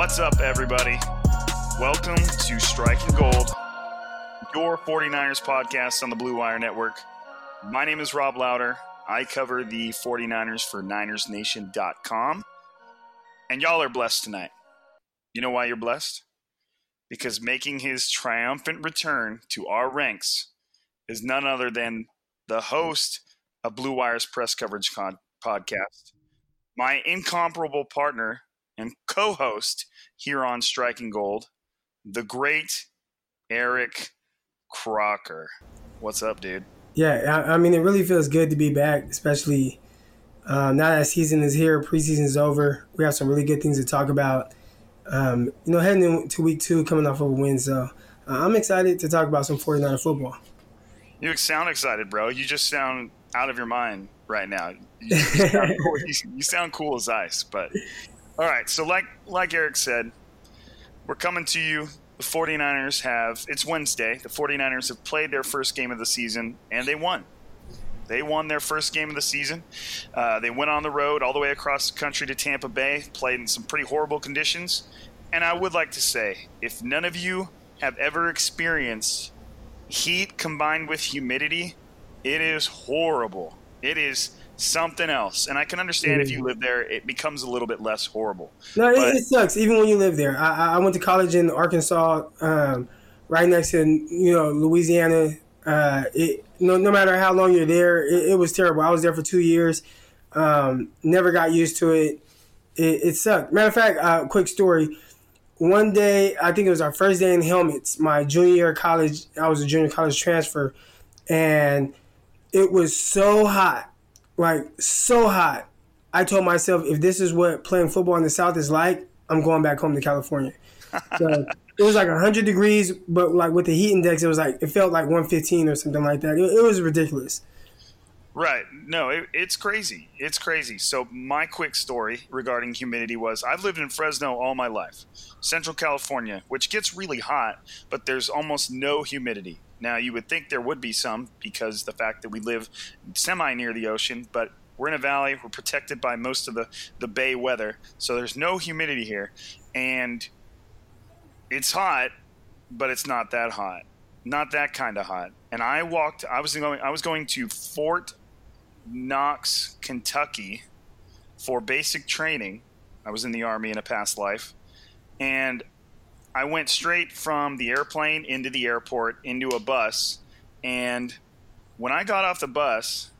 What's up, everybody? Welcome to Striking Gold, your 49ers podcast on the Blue Wire Network. My name is Rob Louder. I cover the 49ers for NinersNation.com. And y'all are blessed tonight. You know why you're blessed? Because making his triumphant return to our ranks is none other than the host of Blue Wire's press coverage con- podcast, my incomparable partner and co host here on Striking Gold, the great Eric Crocker. What's up, dude? Yeah, I, I, mean, it really feels good to be back, especially um, now that season is here, preseason is over. We have some really good things to talk about. Um, you know, heading into week two, coming off of a win, so uh, I'm excited to talk about some 49er football. You sound excited, bro. You just sound out of your mind right now. You, you, sound, cool. you, you sound cool as ice. But all right, so like like Eric said, we're coming to you the 49ers have it's Wednesday. The 49ers have played their first game of the season and they won. They won their first game of the season. Uh, they went on the road all the way across the country to Tampa Bay, played in some pretty horrible conditions. And I would like to say, if none of you have ever experienced heat combined with humidity, it is horrible. It is something else. And I can understand if you live there, it becomes a little bit less horrible. No, but, it, sucks. Even when you live there, I, I went to college in Arkansas, um, right next to you know Louisiana. Uh, it, no, no matter how long you're there, it, it, was terrible. I was there for two years. Um, never got used to it. It, it sucked. Matter of fact, uh, quick story. One day, I think it was our first day in helmets. My junior year of college, I was a junior college transfer, and it was so hot like so hot. I told myself if this is what playing football in the South is like, I'm going back home to California. So it was like 100 degrees, but like with the heat index, it was like it felt like 115 or something like that. It, it was ridiculous. Right. No, it, it's crazy. It's crazy. So my quick story regarding humidity was I've lived in Fresno all my life, Central California, which gets really hot, but there's almost no humidity. Now, you would think there would be some because the fact that we live semi near the ocean, but we're in a valley. We're protected by most of the, the bay weather. So there's no humidity here. And it's hot, but it's not that hot. not that kind of hot. And I walked. I was going. I was going to Fort Knox, Kentucky, for basic training. I was in the army in a past life, and I went straight from the airplane into the airport into a bus. And when I got off the bus,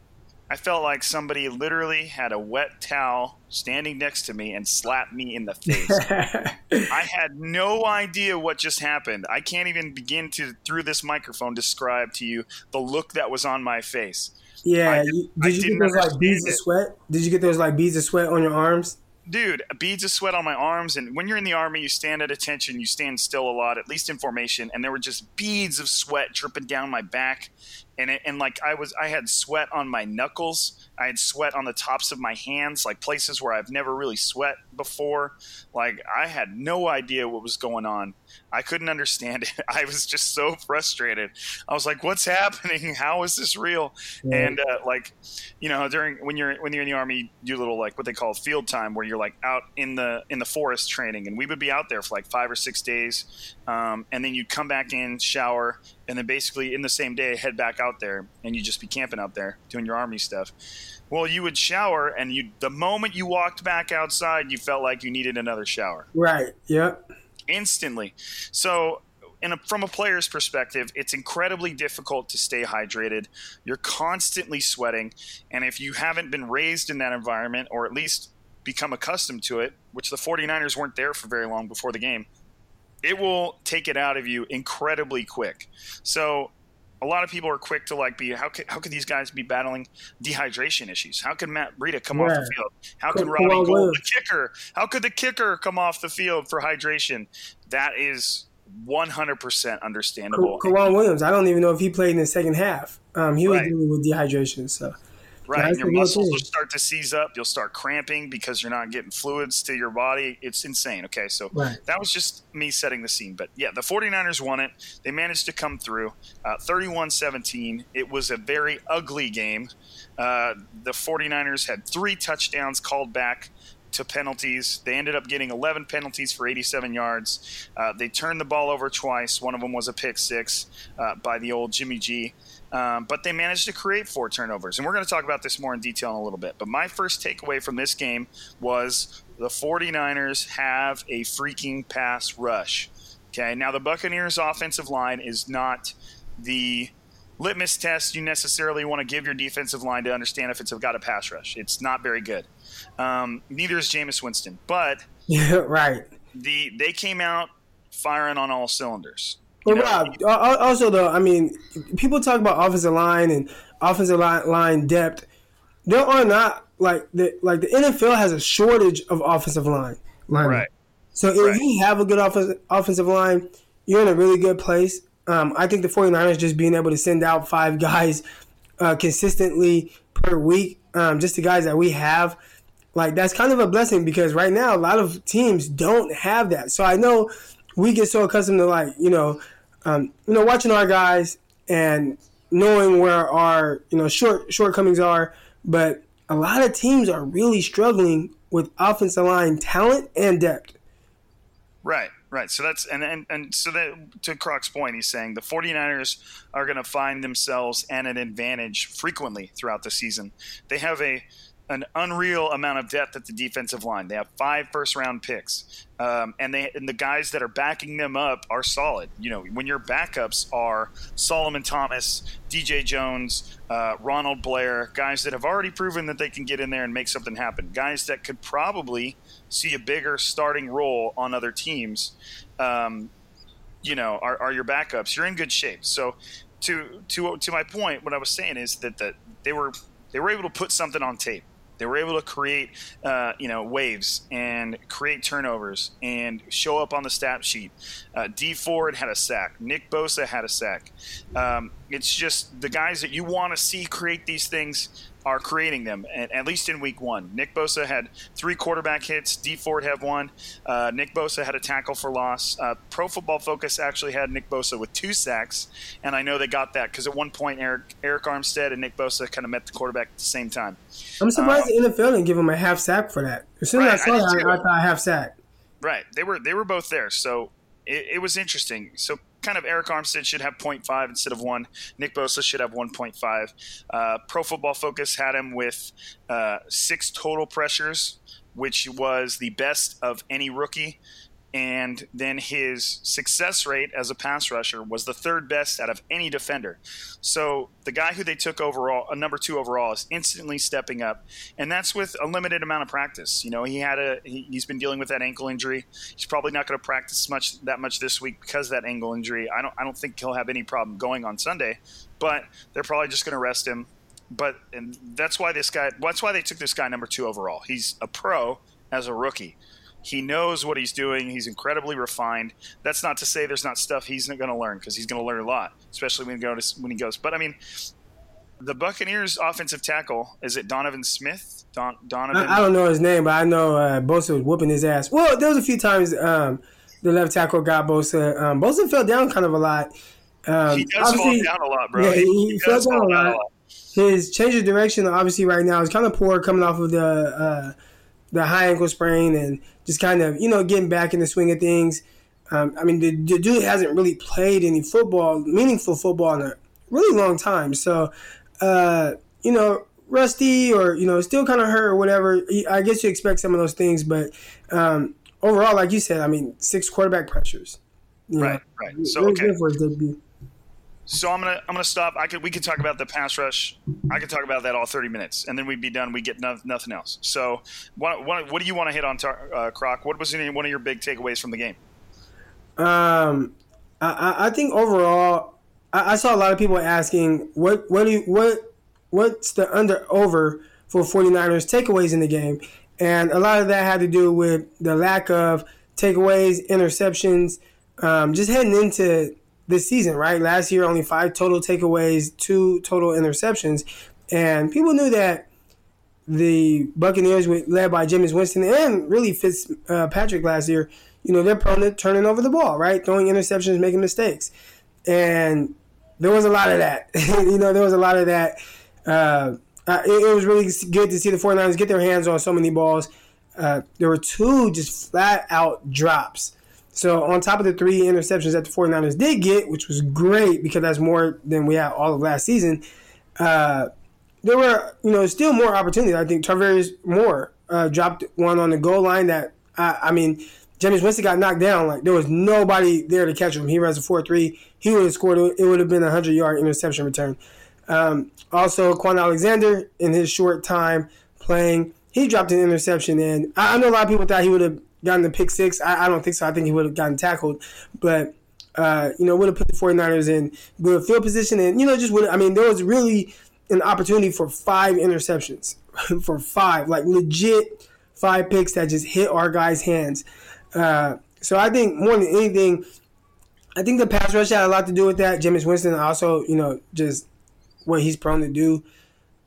I felt like somebody literally had a wet towel standing next to me and slapped me in the face. I had no idea what just happened. I can't even begin to, through this microphone, describe to you the look that was on my face. Yeah, did, did you get those like beads it. of sweat? Did you get those like beads of sweat on your arms? Dude, beads of sweat on my arms. And when you're in the army, you stand at attention, you stand still a lot, at least in formation. And there were just beads of sweat dripping down my back. And, it, and like I was, I had sweat on my knuckles. I had sweat on the tops of my hands, like places where I've never really sweat before. Like I had no idea what was going on. I couldn't understand it. I was just so frustrated. I was like, "What's happening? How is this real?" Yeah. And uh, like, you know, during when you're when you're in the army, you do little like what they call field time, where you're like out in the in the forest training, and we would be out there for like five or six days, um, and then you'd come back in, shower, and then basically in the same day head back out there, and you'd just be camping out there doing your army stuff. Well, you would shower, and you the moment you walked back outside, you felt like you needed another shower. Right. Yep instantly. So a, from a player's perspective, it's incredibly difficult to stay hydrated. You're constantly sweating. And if you haven't been raised in that environment, or at least become accustomed to it, which the 49ers weren't there for very long before the game, it will take it out of you incredibly quick. So a lot of people are quick to like be how could how could these guys be battling dehydration issues? How could Matt Breida come yeah. off the field? How could Robbie Gould, the kicker, how could the kicker come off the field for hydration? That is 100% understandable. K'Waun Williams, I don't even know if he played in the second half. Um, he was right. dealing with dehydration, so Right. Your muscles will start to seize up. You'll start cramping because you're not getting fluids to your body. It's insane. Okay. So right. that was just me setting the scene. But yeah, the 49ers won it. They managed to come through uh, 31 uh, 17. It was a very ugly game. Uh, the 49ers had three touchdowns called back to penalties. They ended up getting 11 penalties for 87 yards. Uh, they turned the ball over twice. One of them was a pick six uh, by the old Jimmy G. Um, but they managed to create four turnovers. And we're going to talk about this more in detail in a little bit. But my first takeaway from this game was the 49ers have a freaking pass rush. Okay, now the Buccaneers' offensive line is not the litmus test you necessarily want to give your defensive line to understand if it's got a pass rush. It's not very good. Um, neither is Jameis Winston, but yeah, right. The they came out firing on all cylinders. But Rob, also though, I mean, people talk about offensive line and offensive line depth. There are not like the like the NFL has a shortage of offensive line. Right. So if right. you have a good offensive offensive line, you're in a really good place. Um, I think the 49ers just being able to send out five guys uh, consistently per week, um, just the guys that we have, like that's kind of a blessing because right now a lot of teams don't have that. So I know we get so accustomed to like you know, um, you know, watching our guys and knowing where our you know short shortcomings are, but a lot of teams are really struggling with offensive line talent and depth. Right, right. So that's and and, and so that to Croc's point, he's saying the 49ers are going to find themselves at an advantage frequently throughout the season. They have a an unreal amount of depth at the defensive line. They have five first round picks, um, and they and the guys that are backing them up are solid. You know, when your backups are Solomon Thomas, DJ Jones, uh, Ronald Blair, guys that have already proven that they can get in there and make something happen, guys that could probably see a bigger starting role on other teams. Um, you know, are, are your backups. You're in good shape. So, to to to my point, what I was saying is that that they were they were able to put something on tape they were able to create, uh, you know, waves and create turnovers and show up on the stat sheet. Uh, Dee Ford had a sack. Nick Bosa had a sack. Um, it's just the guys that you want to see create these things are creating them, at, at, least in week one. Nick Bosa had three quarterback hits. Dee Ford had one. Uh, Nick Bosa had a tackle for loss. Uh, Pro Football Focus actually had Nick Bosa with two sacks, and I know they got that because at one point Eric, Arik Armstead and Nick Bosa kind of met the quarterback at the same time. I'm surprised um, the NFL didn't give him a half sack for that. As soon as right, I saw I, that, I thought half sack. Right, they were they were both there, so it, it was interesting. So kind of Arik Armstead should have 0.5 instead of one. Nick Bosa should have 1.5. Uh, Pro Football Focus had him with uh, six total pressures, which was the best of any rookie and then his success rate as a pass rusher was the third best out of any defender. So the guy who they took overall, a number two overall, is instantly stepping up, and that's with a limited amount of practice. You know, he had a he, has been dealing with that ankle injury. He's probably not going to practice much that much this week because that ankle injury. I don't I don't think he'll have any problem going on Sunday, but they're probably just going to rest him. But and that's why this guy. That's why they took this guy number two overall. He's a pro as a rookie. He knows what he's doing. He's incredibly refined. That's not to say there's not stuff he's not going to learn because he's going to learn a lot, especially when he goes when he goes. But I mean, the Buccaneers' offensive tackle is it Donovan Smith? Don, Donovan. I, I, don't know his name, but I know uh, Bosa was whooping his ass. Well, there was a few times um, the left tackle got Bosa. Um, Bosa fell down kind of a lot. Um, he does fall down a lot, bro. Yeah, he, he, he fell down, a, lot. a lot. His change of direction, obviously, right now is kind of poor coming off of the. Uh, the high ankle sprain and just kind of you know getting back in the swing of things. Um, I mean, the, the, dude hasn't really played any football, meaningful football, in a really long time. So, uh, you know, rusty or you know, still kind of hurt or whatever. I guess you expect some of those things, but um, overall, like you said, I mean, six quarterback pressures. Right, know, right. So okay. So I'm gonna I'm gonna stop. I could we could talk about the pass rush. I could talk about that all 30 minutes, and then we'd be done. We get no, nothing else. So what, what, what do you want to hit on, uh, Croc? What was one of your big takeaways from the game? Um, I, I think overall, I, I saw a lot of people asking what what do you, what what's the under over for 49ers takeaways in the game, and a lot of that had to do with the lack of takeaways, interceptions, um, just heading into this season, right? Last year, only five total takeaways, two total interceptions. And people knew that the Buccaneers, led by Jameis Winston and really Fitzpatrick uh, last year, you know, they're prone to turning over the ball, right? Throwing interceptions, making mistakes. And there was a lot of that. you know, there was a lot of that. Uh, it, it, was really good to see the 49ers get their hands on so many balls. Uh, there were two just flat out drops so on top of the three interceptions that the 49ers did get, which was great because that's more than we had all of last season, uh, there were, you know, still more opportunities. I think Tarvarius Moore uh, dropped one on the goal line that, I, I mean, Jameis Winston got knocked down. Like there was nobody there to catch him. He runs a 4 3. He would have scored, it would have been a 100 yard interception return. Um, also, Kwon Alexander, in his short time playing, he dropped an interception. And I, I know a lot of people thought he would have gotten the pick six. I, I don't think so. I think he would have gotten tackled, but uh, you know, would have put the 49ers in good field position, and you know, just would. I mean, there was really an opportunity for five interceptions, for five, like legit five picks that just hit our guys' hands. Uh, so I think more than anything, I think the pass rush had a lot to do with that. Jameis Winston also, you know, just what he's prone to do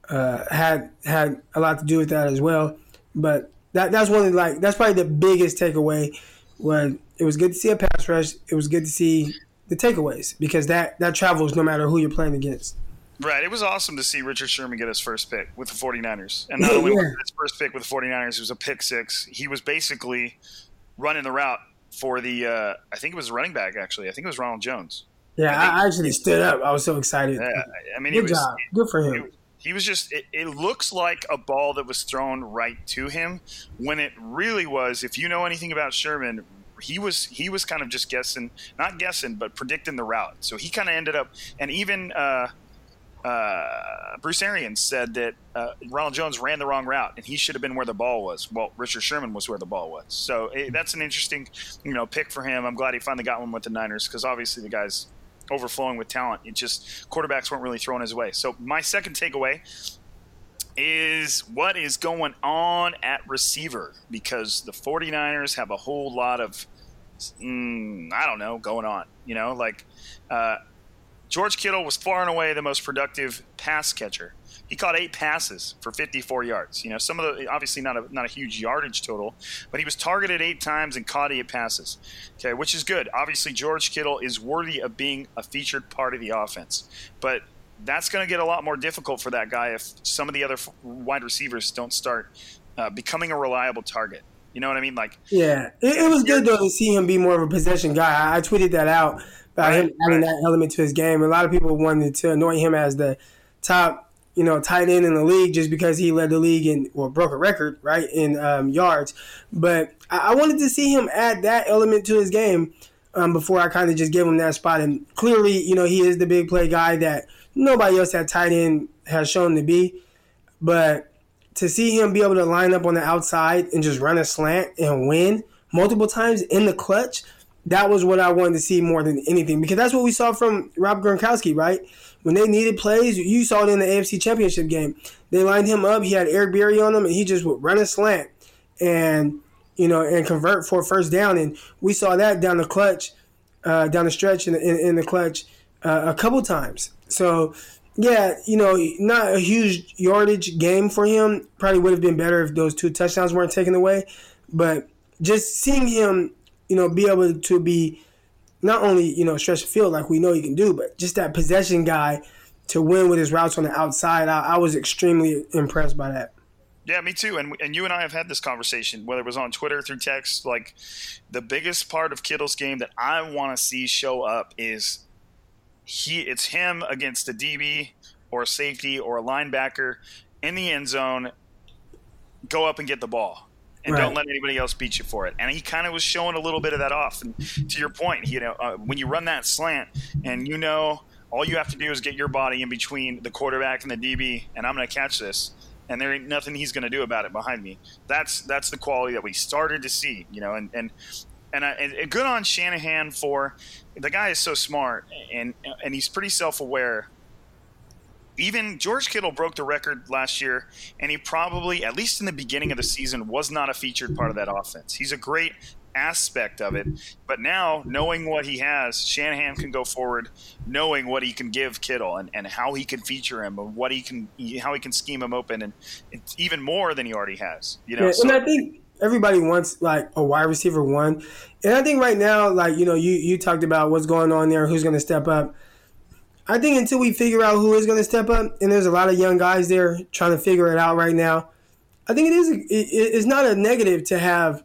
uh, had had a lot to do with that as well. But that that's one of like that's probably the biggest takeaway. When it was good to see a pass rush, it was good to see the takeaways because that that travels no matter who you're playing against. Right. It was awesome to see Richard Sherman get his first pick with the 49ers. And not yeah, only yeah. his first pick with the 49ers, it was a pick six. He was basically running the route for the, uh, I think it was running back, actually. I think it was Ronald Jones. Yeah, I, I actually stood up. I was so excited. Yeah. I mean, good was, job. Good for him he was just it, it, looks like a ball that was thrown right to him when it really was if you know anything about sherman he was he was kind of just guessing not guessing but predicting the route so he kind of ended up and even uh, uh, Bruce Arians said that uh, Ronald Jones ran the wrong route and he should have been where the ball was. Well, Richard Sherman was where the ball was. So it, eh, that's an interesting, you know, pick for him. I'm glad he finally got one with the Niners because obviously the guy's overflowing with talent. It just quarterbacks weren't really thrown his way. So my second takeaway is what is going on at receiver because the 49ers have a whole lot of mm, I don't know going on. You know, like uh, George Kittle was far and away the most productive pass catcher he caught eight passes for 54 yards. You know, some of the obviously not a not a huge yardage total, but he was targeted eight times and caught eight passes. Okay, which is good. Obviously, George Kittle is worthy of being a featured part of the offense, but that's going to get a lot more difficult for that guy if some of the other wide receivers don't start uh, becoming a reliable target. You know what I mean? Like, yeah, it, it was good though to see him be more of a possession guy. I, I tweeted that out about Right, him adding right. that element to his game. A lot of people wanted to anoint him as the top, you know, tight end in the league just because he led the league in or broke a record, right, in um, yards. But I, I wanted to see him add that element to his game um, before I kind of just gave him that spot. And clearly, you know, he is the big play guy that nobody else at tight end has shown to be. But to see him be able to line up on the outside and just run a slant and win multiple times in the clutch, that was what I wanted to see more than anything because that's what we saw from Rob Gronkowski, right? When they needed plays, you saw it in the AFC Championship game. They lined him up. He had Eric Berry on him, and he just would run a slant and you know and convert for first down. And we saw that down the clutch, uh, down the stretch in, in, in the clutch uh, a couple times. So yeah, you know, not a huge yardage game for him. Probably would have been better if those two touchdowns weren't taken away. But just seeing him, you know, be able to be not only, you know, stretch the field like we know he can do, but just that possession guy to win with his routes on the outside, I, I was extremely impressed by that. Yeah, me too. And and you and I have had this conversation, whether it was on Twitter through text. Like, the biggest part of Kittle's game that I want to see show up is he. It's him against a DB or a safety or a linebacker in the end zone. Go up and get the ball. And don't let anybody else beat you for it. And he kind of was showing a little bit of that off. And to your point, you know, uh, when you run that slant, and you know all you have to do is get your body in between the quarterback and the DB, and I'm going to catch this and there ain't nothing he's going to do about it behind me. That's that's the quality that we started to see, you know, and and and, I, and good on Shanahan for the guy is so smart and and he's pretty self aware. Even George Kittle broke the record last year, and he probably, at least in the beginning of the season, was not a featured part of that offense. He's a great aspect of it, but now knowing what he has, Shanahan can go forward, knowing what he can give Kittle and, and how he can feature him, and what he can, how he can scheme him open, and it's even more than he already has. You know, Yeah, so, and I think everybody wants like a wide receiver one, and I think right now, like you know, you you talked about what's going on there, who's going to step up. I think until we figure out who is going to step up, and there's a lot of young guys there trying to figure it out right now. I think it is. It, it's not a negative to have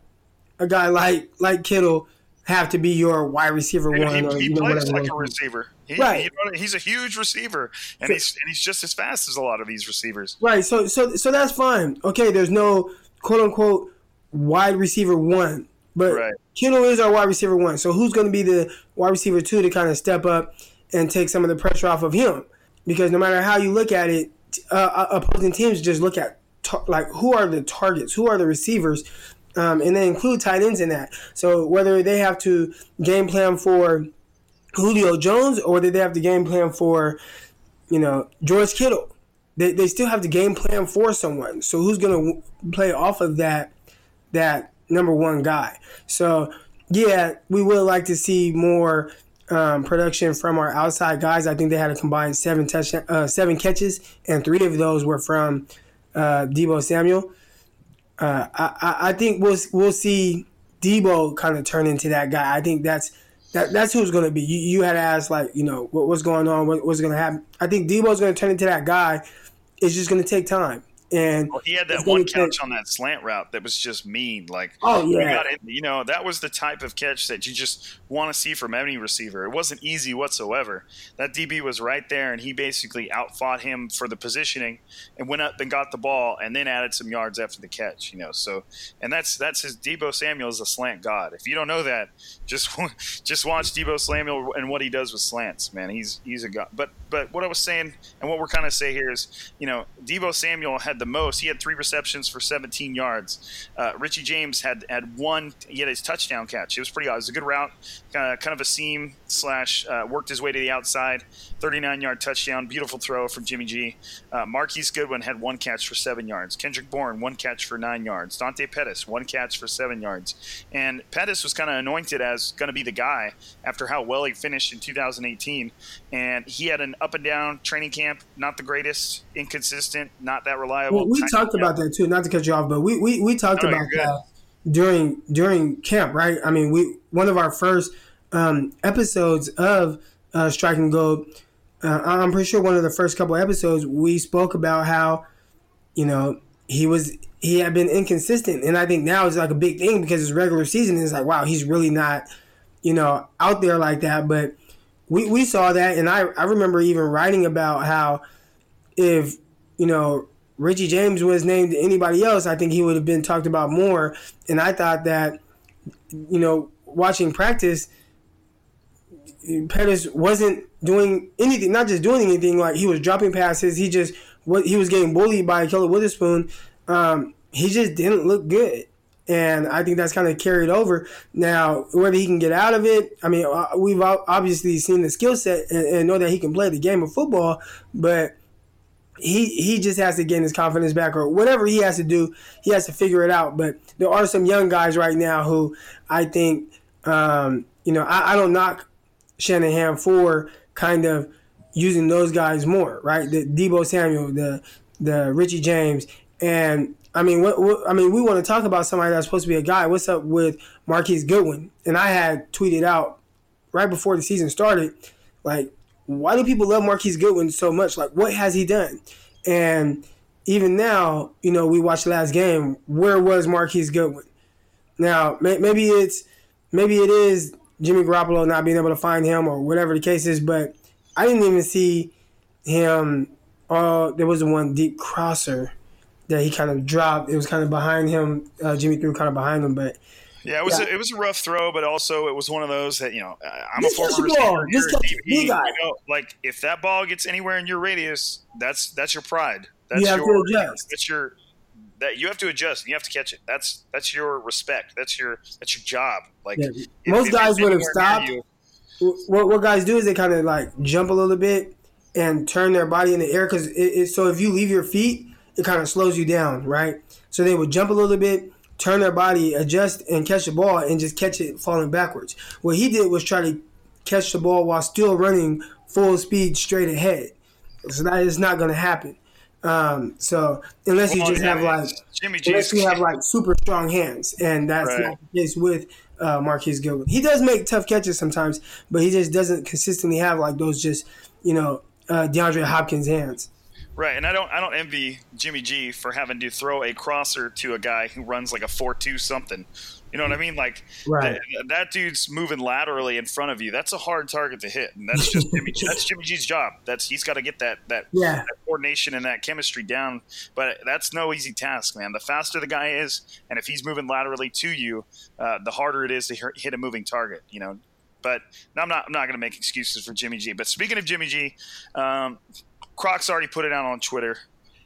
a guy like like Kittle have to be your wide receiver one, or he, he you know plays like a receiver. He, Right. you know, he's a huge receiver, and he's and he's just as fast as a lot of these receivers. Right. So so so that's fine. Okay. There's no quote unquote wide receiver one, but Right. Kittle is our wide receiver one. So who's going to be the wide receiver two to kind of step up and take some of the pressure off of him? Because no matter how you look at it, uh, opposing teams just look at tar- like who are the targets, who are the receivers, um, and they include tight ends in that. So whether they have to game plan for Julio Jones or did they have to game plan for, you know, George Kittle? They, they still have to game plan for someone. So who's going to play off of that that number one guy? So yeah, we would like to see more um, production from our outside guys. I think they had a combined seven touch uh, seven catches, and three of those were from uh, Deebo Samuel. Uh, I, I think we'll we'll see Deebo kind of turn into that guy. I think that's that, that's who's going to be. You, you had to ask like you know what, what's going on, what, what's going to happen. I think Deebo's going to turn into that guy. It's just going to take time. And Well, he had that one take- catch on that slant route that was just mean. Like, Oh, you yeah. got it- you know, that was the type of catch that you just want to see from any receiver. It wasn't easy whatsoever. That DB was right there, and he basically outfought him for the positioning and went up and got the ball, and then added some yards after the catch. You know, so and that's that's his Deebo Samuel is a slant god. If you don't know that, just just watch Deebo Samuel and what he does with slants. Man, he's he's a god. But but what I was saying and what we're kind of say here is, you know, Deebo Samuel had the most. He had three receptions for 17 yards. Uh, Richie James had had one. He had his touchdown catch. It was pretty. It was a good route, uh, kind of a seam slash uh, worked his way to the outside. 39 yard touchdown. Beautiful throw from Jimmy G. Uh, Marquise Goodwin had one catch for seven yards. Kendrick Bourne one catch for nine yards. Dante Pettis one catch for seven yards. And Pettis was kind of anointed as going to be the guy after how well he finished in 2018. And he had an up and down training camp. Not the greatest, inconsistent, not that reliable. Well, we talked about that too. Not to cut you off, but we we, we talked No, about that during during camp, right? I mean, we one of our first um, episodes of uh, Striking Gold. Uh, I'm pretty sure one of the first couple episodes we spoke about how you know he was he had been inconsistent, and I think now it's like a big thing because his regular season is like wow he's really not you know out there like that, but we, we saw that, and I, I remember even writing about how if, you know, Richie James was named anybody else, I think he would have been talked about more. And I thought that, you know, watching practice, Pettis wasn't doing anything, not just doing anything, like he was dropping passes. He just, what he was getting bullied by Ahkello Witherspoon. Um, he just didn't look good. And I think that's kind of carried over. Now, whether he can get out of it, I mean, uh, we've obviously seen the skill set and, and know that he can play the game of football, but he he just has to get his confidence back or whatever he has to do he has to figure it out but there are some young guys right now who i think um, you know I, I, don't knock shanahan for kind of using those guys more right the deebo samuel the the richie james and I mean, what, what, I mean, we want to talk about somebody that's supposed to be a guy. What's up with Marquise Goodwin? And I had tweeted out right before the season started, like, why do people love Marquise Goodwin so much? Like, what has he done? And even now, you know, we watched last game. Where was Marquise Goodwin? Now, maybe it's maybe it is Jimmy Garoppolo not being able to find him or whatever the case is, but I didn't even see him. Uh, there was one deep crosser that he kind of dropped. It was kind of behind him. Uh, Jimmy threw kind of behind him, but yeah, it was yeah. A, it was a rough throw, but also it was one of those that you know I'm a former receiver. Catch DB, you know, like if that ball gets anywhere in your radius, that's that's your pride. That's you have your, to adjust. That's your that you have to adjust. and You have to catch it. That's that's your respect. That's your that's your job. Like yeah. if, most if guys would have stopped. You, what what guys do is they kind of like jump a little bit and turn their body in the air because it, it, so if you leave your feet it kind of slows you down, right? So they would jump a little bit, turn their body, adjust, and catch the ball, and just catch it falling backwards. What he did was try to catch the ball while still running full speed straight ahead. So that is not going to happen. Um, so unless you just have like Jimmy unless you have like super strong hands, and that's right. not the case with uh, Marquise Gilbert. He does make tough catches sometimes, but he just doesn't consistently have like those just you know uh, DeAndre Hopkins hands. Right, and I don't I don't envy Jimmy G for having to throw a crosser to a guy who runs like a four two something. You know what I mean? Like right. that dude's moving laterally in front of you. That's a hard target to hit, and that's just Jimmy. that's Jimmy G's job. That's he's got to get that that, yeah. that coordination and that chemistry down. But that's no easy task, man. The faster the guy is, and if he's moving laterally to you, uh, the harder it is to hit a moving target. You know, but I'm not I'm not going to make excuses for Jimmy G. But speaking of Jimmy G, um, Croc's already put it out on Twitter.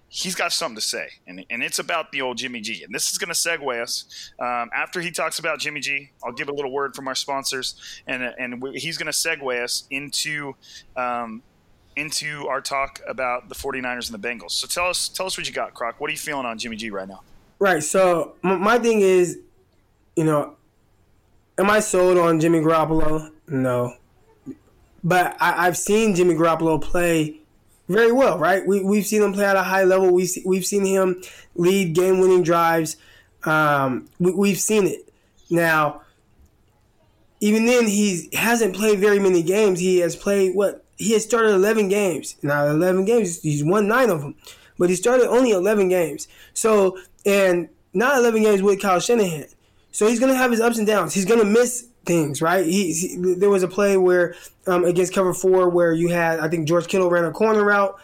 He's got something to say, and, and it's about the old Jimmy G. And this is going to segue us. Um, after he talks about Jimmy G, I'll give a little word from our sponsors, and, and he's going to segue us into um, into our talk about the 49ers and the Bengals. So tell us tell us what you got, Croc. What are you feeling on Jimmy G right now? Right. So my thing is, you know, am I sold on Jimmy Garoppolo? No. But I, have seen Jimmy Garoppolo play very well, right? We, we've seen him play at a high level. We, we've seen him lead game winning drives. Um, we, we've seen it. Now, even then, he hasn't played very many games. He has played what? He has started 11 games. Now, 11 games, he's won nine of them. But he started only 11 games. So, and not 11 games with Kyle Shanahan. So he's going to have his ups and downs. He's going to miss things, right? He, he, there was a play where um, against cover four where you had I think George Kittle ran a corner route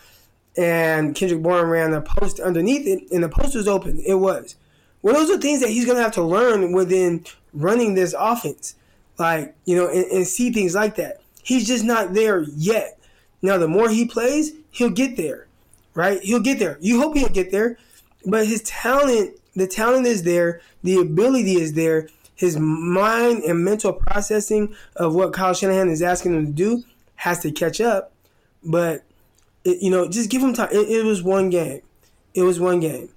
and Kendrick Bourne ran a post underneath it, and the post was open. It was. Well, those are things that he's gonna have to learn within running this offense, like you know, and, and see things like that. He's just not there yet. Now, the more he plays, he'll get there, right? He'll get there. You hope he'll get there, but his talent, the talent is there, the ability is there his mind and mental processing of what Kyle Shanahan is asking him to do has to catch up. But it, you know, just give him time. It, it, was one game. It was one game,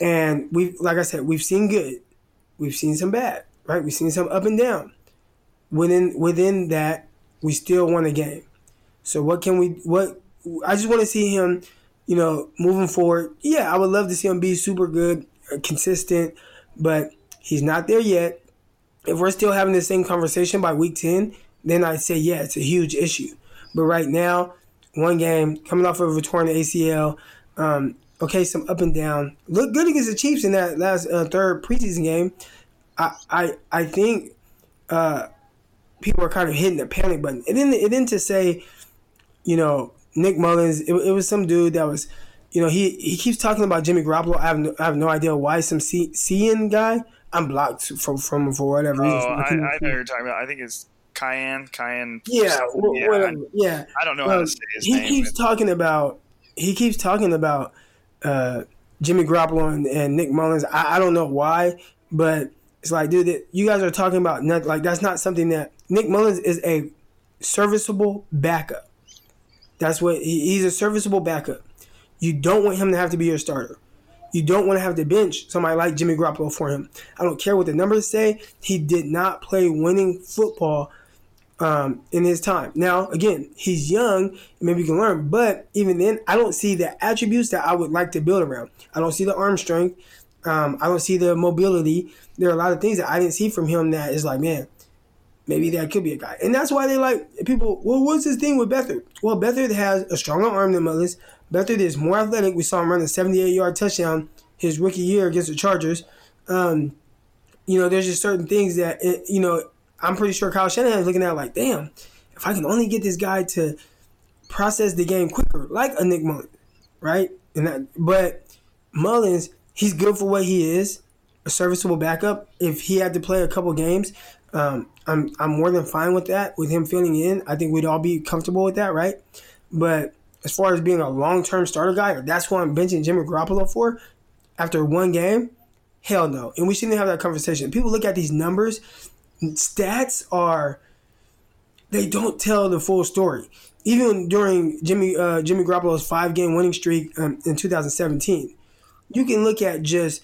and we, like I said, we've seen good, we've seen some bad, right? We've seen some up and down. Within within that, we still won a game. So what can we? What I just want to see him, you know, moving forward. Yeah, I would love to see him be super good, uh, consistent, but he's not there yet if we're still having the same conversation by week 10, then I'd say, yeah, it's a huge issue. But right now, one game, coming off of a torn ACL, um, okay, some up and down. Look good against the Chiefs in that last uh, third preseason game. I, I, I think uh, people are kind of hitting the panic button. It didn't. It didn't to say, you know, Nick Mullens, It, it was some dude that was, you know, he he keeps talking about Jimmy Garoppolo. I have no, I have no idea why some C, CN guy. I'm blocked from from for whatever Oh, reason. I, I know you're talking about. I think it's Cayenne. Cayenne. Yeah, wh- yeah. whatever. yeah. I, I don't know how Um, to say his he name. keeps talking about he keeps talking about uh, Jimmy Garoppolo and, and Nick Mullens. I, I don't know why, but it's like, dude, you guys are talking about not, like that's not something that Nick Mullens is a serviceable backup. That's what he, he's a serviceable backup. You don't want him to have to be your starter. You don't want to have to bench somebody like Jimmy Garoppolo for him. I don't care what the numbers say. He did not play winning football um, in his time. Now, again, he's young, maybe he can learn, but even then, I don't see the attributes that I would like to build around. I don't see the arm strength. Um, I don't see the mobility. There are a lot of things that I didn't see from him that is like, man, maybe that could be a guy. And that's why they like people. Well, what's his thing with Beathard? Well, Beathard has a stronger arm than Mullens. Beathard is more athletic. We saw him run a 78 yard touchdown his rookie year against the Chargers. Um, you know, there's just certain things that, it, you know, I'm pretty sure Kyle Shanahan is looking at like, damn, if I can only get this guy to process the game quicker, like a Nick Mullens, right? And that, but Mullens, he's good for what he is, a serviceable backup. If he had to play a couple games, um, I'm I'm more than fine with that. With him filling in, I think we'd all be comfortable with that, right? But as far as being a long term starter guy, or that's what I'm benching Jimmy Garoppolo for after one game, hell no. And we shouldn't have that conversation. People look at these numbers, stats are they don't tell the full story. Even during Jimmy uh, Jimmy Garoppolo's five game winning streak um, in 2017, you can look at just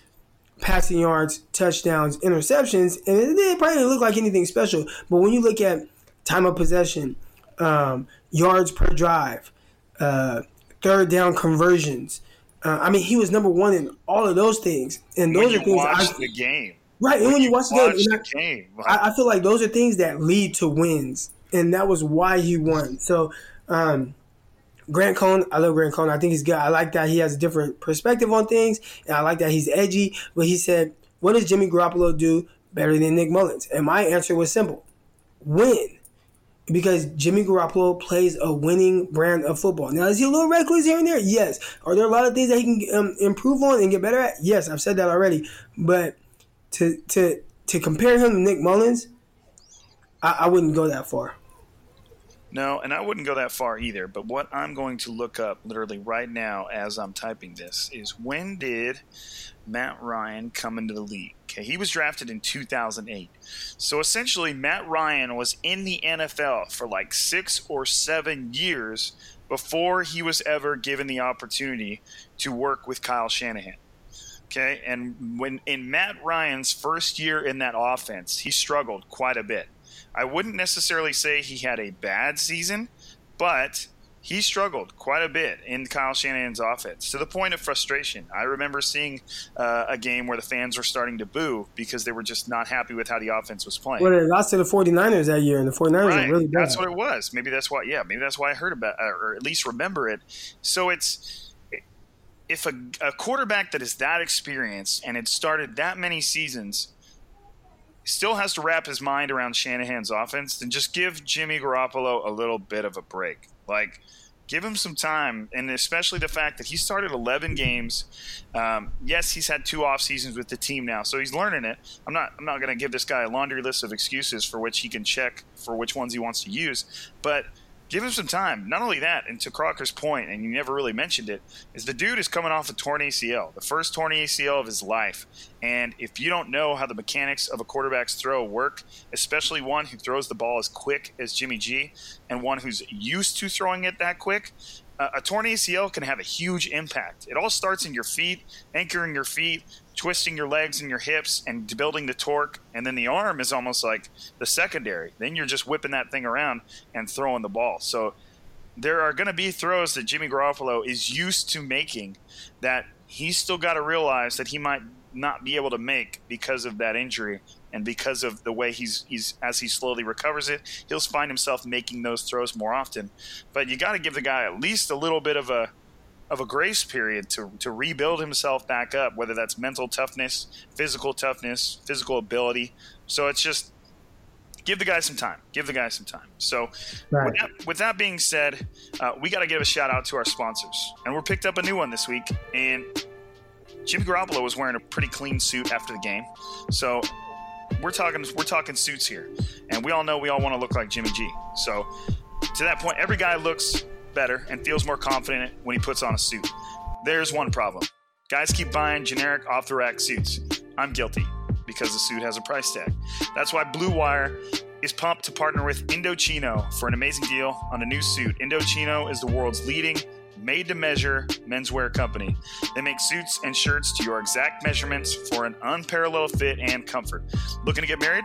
passing yards, touchdowns, interceptions, and it probably didn't look like anything special. But when you look at time of possession, um, yards per drive, uh, third down conversions, uh, I mean, he was number one in all of those things. And when those you are things watch I, the game. right. And when you watch the game, watch I- the game. I, I feel like those are things that lead to wins, and that was why he won. So, um, Grant Cohn, I love Grant Cohn. I think he's good. I like that he has a different perspective on things, and I like that he's edgy. But he said, "What does Jimmy Garoppolo do better than Nick Mullens?" And my answer was simple: win. Because Jimmy Garoppolo plays a winning brand of football. Now, is he a little reckless here and there? Yes. Are there a lot of things that he can um, improve on and get better at? Yes, I've said that already. But to to to compare him to Nick Mullens, I, I wouldn't go that far. No, and I wouldn't go that far either. But what I'm going to look up literally right now as I'm typing this is when did Matt Ryan come into the league? Okay, he was drafted in 2008. So essentially, Matt Ryan was in the NFL for like six or seven years before he was ever given the opportunity to work with Kyle Shanahan. Okay, and when in Matt Ryan's first year in that offense, he struggled quite a bit. I wouldn't necessarily say he had a bad season, but he struggled quite a bit in Kyle Shanahan's offense to the point of frustration. I remember seeing uh, a game where the fans were starting to boo because they were just not happy with how the offense was playing. Well, they lost to the 49ers that year, and the 49ers Right. really bad. That's what it was. Maybe that's why. Yeah, maybe that's why I heard about, uh, or at least remember it. So it's if a, a quarterback that is that experienced and had started that many seasons still has to wrap his mind around Shanahan's offense, then just give Jimmy Garoppolo a little bit of a break. Like. Give him some time, and especially the fact that he started 11 games. Um, yes, he's had two off seasons with the team now, so he's learning it. I'm not. I'm not going to give this guy a laundry list of excuses for which he can check for which ones he wants to use, but give him some time. Not only that, and to Crocker's point, and you never really mentioned it, is the dude is coming off a torn ACL, the first torn ACL of his life. And if you don't know how the mechanics of a quarterback's throw work, especially one who throws the ball as quick as Jimmy G, and one who's used to throwing it that quick, a torn ACL can have a huge impact. It all starts in your feet, anchoring your feet, twisting your legs and your hips, and building the torque. And then the arm is almost like the secondary. Then you're just whipping that thing around and throwing the ball. So there are going to be throws that Jimmy Garoppolo is used to making that he's still got to realize that he might not be able to make because of that injury and because of the way he's he's as he slowly recovers it he'll find himself making those throws more often but you got to give the guy at least a little bit of a of a grace period to, to rebuild himself back up whether that's mental toughness physical toughness physical ability so it's just give the guy some time. Give the guy some time. So, Right. with, that, with that being said, uh, we got to give a shout out to our sponsors, and we're picked up a new one this week. And Jimmy Garoppolo was wearing a pretty clean suit after the game, so we're talking we're talking suits here, and we all know we all want to look like Jimmy G. So, to that point, every guy looks better and feels more confident when he puts on a suit. There's one problem: guys keep buying generic off the rack suits. I'm guilty because the suit has a price tag. That's why Blue Wire is pumped to partner with Indochino for an amazing deal on a new suit. Indochino is the world's leading made to measure menswear company. They make suits and shirts to your exact measurements for an unparalleled fit and comfort. Looking to get married?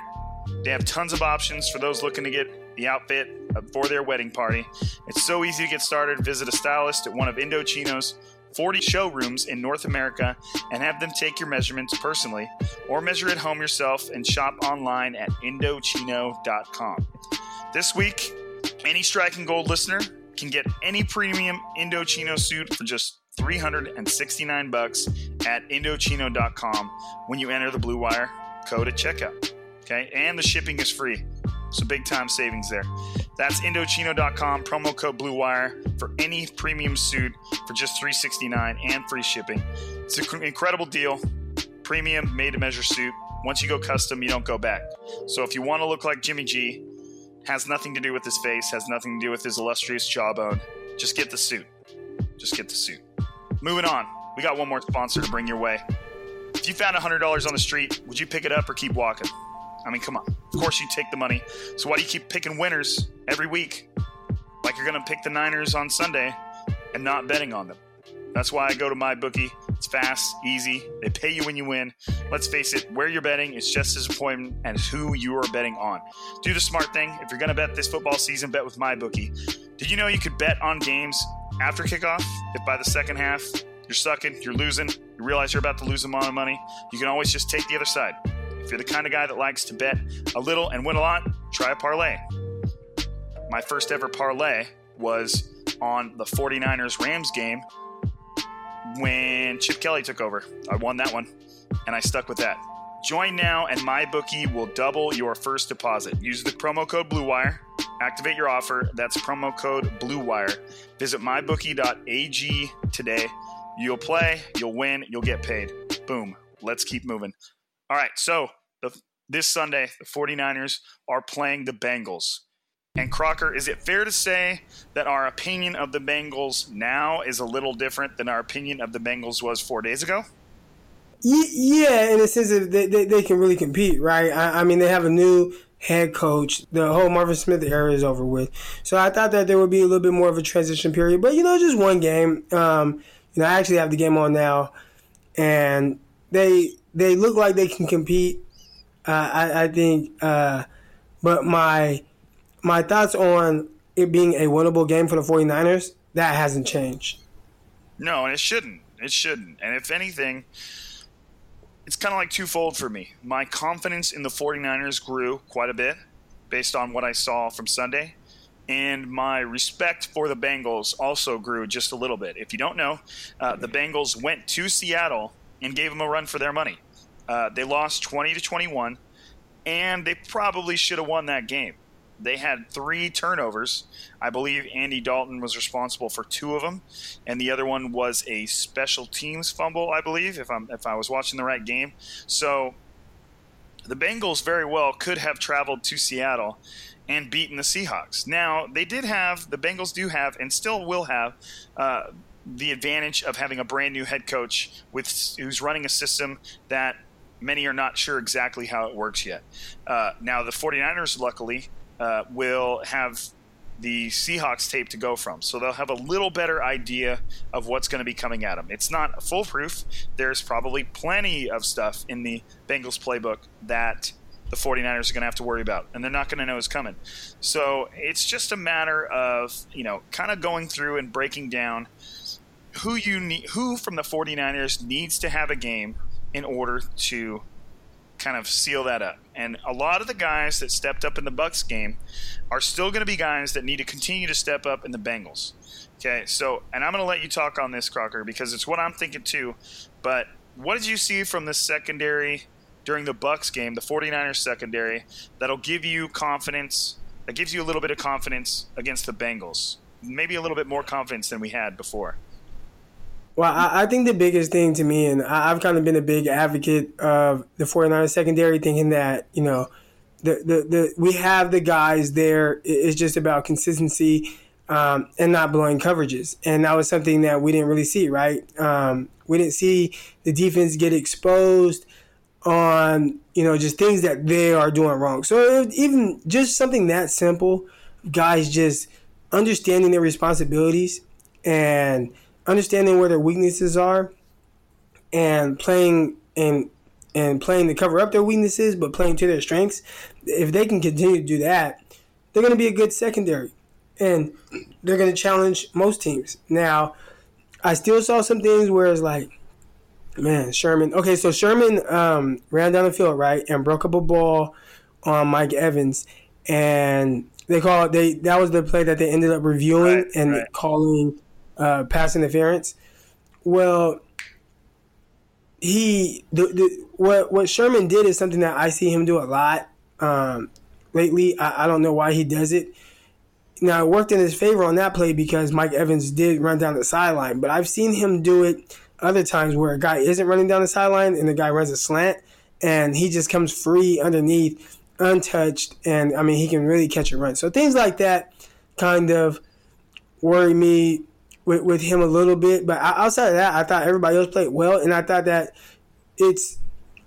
They have tons of options for those looking to get the outfit for their wedding party. It's so easy to get started. Visit a stylist at one of Indochino's 40 showrooms in North America and have them take your measurements personally or measure at home yourself and shop online at Indochino.com. This week, any striking gold listener can get any premium Indochino suit for just 369 bucks at Indochino.com when you enter the Blue Wire code at checkout. Okay, and the shipping is free. So big time savings there. That's Indochino.com, promo code Blue Wire for any premium suit for just 369 and free shipping. It's an incredible deal. Premium made to measure suit. Once you go custom, you don't go back. So if you want to look like Jimmy G, has nothing to do with his face, has nothing to do with his illustrious jawbone. Just get the suit. Just get the suit. Moving on, we got one more sponsor to bring your way. If you found $100 on the street, would you pick it up or keep walking? I mean, come on. Of course you take the money. So why do you keep picking winners every week? Like you're going to pick the Niners on Sunday and not betting on them. That's why I go to my bookie. It's fast, easy. They pay you when you win. Let's face it, where you're betting is just as important as who you are betting on. Do the smart thing. If you're going to bet this football season, bet with my bookie. Did you know you could bet on games after kickoff? If by the second half you're sucking, you're losing, you realize you're about to lose a amount of money, you can always just take the other side. If you're the kind of guy that likes to bet a little and win a lot, try a parlay. My first ever parlay was on the 49ers Rams game when Chip Kelly took over. I won that one, and I stuck with that. Join now, and MyBookie will double your first deposit. Use the promo code BlueWire. Activate your offer. That's promo code BlueWire. Visit mybookie.ag today. You'll play, you'll win, you'll get paid. Boom. Let's keep moving. All right, so the, this Sunday, the 49ers are playing the Bengals. And Crocker, is it fair to say that our opinion of the Bengals now is a little different than our opinion of the Bengals was four days ago? Yeah, in the sense that they, they, they can really compete, right? I, I mean, they have a new head coach. The whole Marvin Smith era is over with. So I thought that there would be a little bit more of a transition period. But, you know, just one game. Um, you know, I actually have the game on now. And they they look like they can compete. Uh, I, I think. Uh, but my my thoughts on it being a winnable game for the 49ers, that hasn't changed. No, and it shouldn't. It shouldn't. And if anything, it's kind of like twofold for me. My confidence in the 49ers grew quite a bit based on what I saw from Sunday. And my respect for the Bengals also grew just a little bit. If you don't know, uh, the Bengals went to Seattle and gave them a run for their money. Uh, they lost 20 to 21, and they probably should have won that game. They had three turnovers. I believe Andy Dalton was responsible for two of them, and the other one was a special teams fumble. I believe, if I'm if I was watching the right game. So the Bengals very well could have traveled to Seattle and beaten the Seahawks. Now they did have the Bengals do have and still will have. Uh, the advantage of having a brand new head coach with who's running a system that many are not sure exactly how it works yet. Uh, now the 49ers luckily uh, will have the Seahawks tape to go from. So they'll have a little better idea of what's going to be coming at them. It's not foolproof. There's probably plenty of stuff in the Bengals playbook that the 49ers are going to have to worry about, and they're not going to know is coming. So it's just a matter of, you know, kind of going through and breaking down who you need, who from the 49ers needs to have a game in order to kind of seal that up. And a lot of the guys that stepped up in the Bucs game are still going to be guys that need to continue to step up in the Bengals. Okay, so and I'm going to let you talk on this, Crocker, because it's what I'm thinking too. But what did you see from the secondary during the Bucs game, the 49ers secondary, that'll give you confidence. That gives you a little bit of confidence against the Bengals. Maybe a little bit more confidence than we had before. Well, I, I think the biggest thing to me, and I, I've kind of been a big advocate of the 49ers secondary, thinking that, you know, the, the, the we have the guys there. It's just about consistency um, and not blowing coverages. And that was something that we didn't really see, right? Um, we didn't see the defense get exposed on, you know, just things that they are doing wrong. So even just something that simple, guys just understanding their responsibilities and understanding where their weaknesses are and playing and and playing to cover up their weaknesses, but playing to their strengths. If they can continue to do that, they're going to be a good secondary, and they're going to challenge most teams. Now, I still saw some things where it's like, man, Sherman. Okay, so Sherman um, ran down the field right and broke up a ball on Mike Evans, and they call it, they that was the play that they ended up reviewing Right, and right. calling uh, pass interference. Well, he the, the what what Sherman did is something that I see him do a lot um, lately. I, I don't know why he does it. Now it worked in his favor on that play because Mike Evans did run down the sideline, but I've seen him do it other times where a guy isn't running down the sideline and the guy runs a slant and he just comes free underneath, untouched, and I mean he can really catch a run. So things like that kind of worry me with, with him a little bit. But outside of that, I thought everybody else played well, and I thought that it's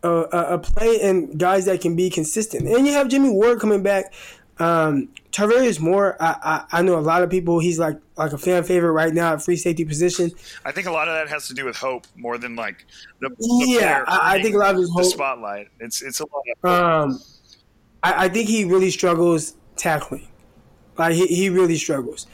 a, a, a play and guys that can be consistent. And you have Jimmy Ward coming back. Um, Tarvarius Moore, I, I I know a lot of people. He's like like a fan favorite right now at free safety position. I think a lot of that has to do with hope more than like the, the Yeah, I- I think a lot of his the hope- spotlight. It's it's a lot of Um, I, I think he really struggles tackling. Like he, he really struggles.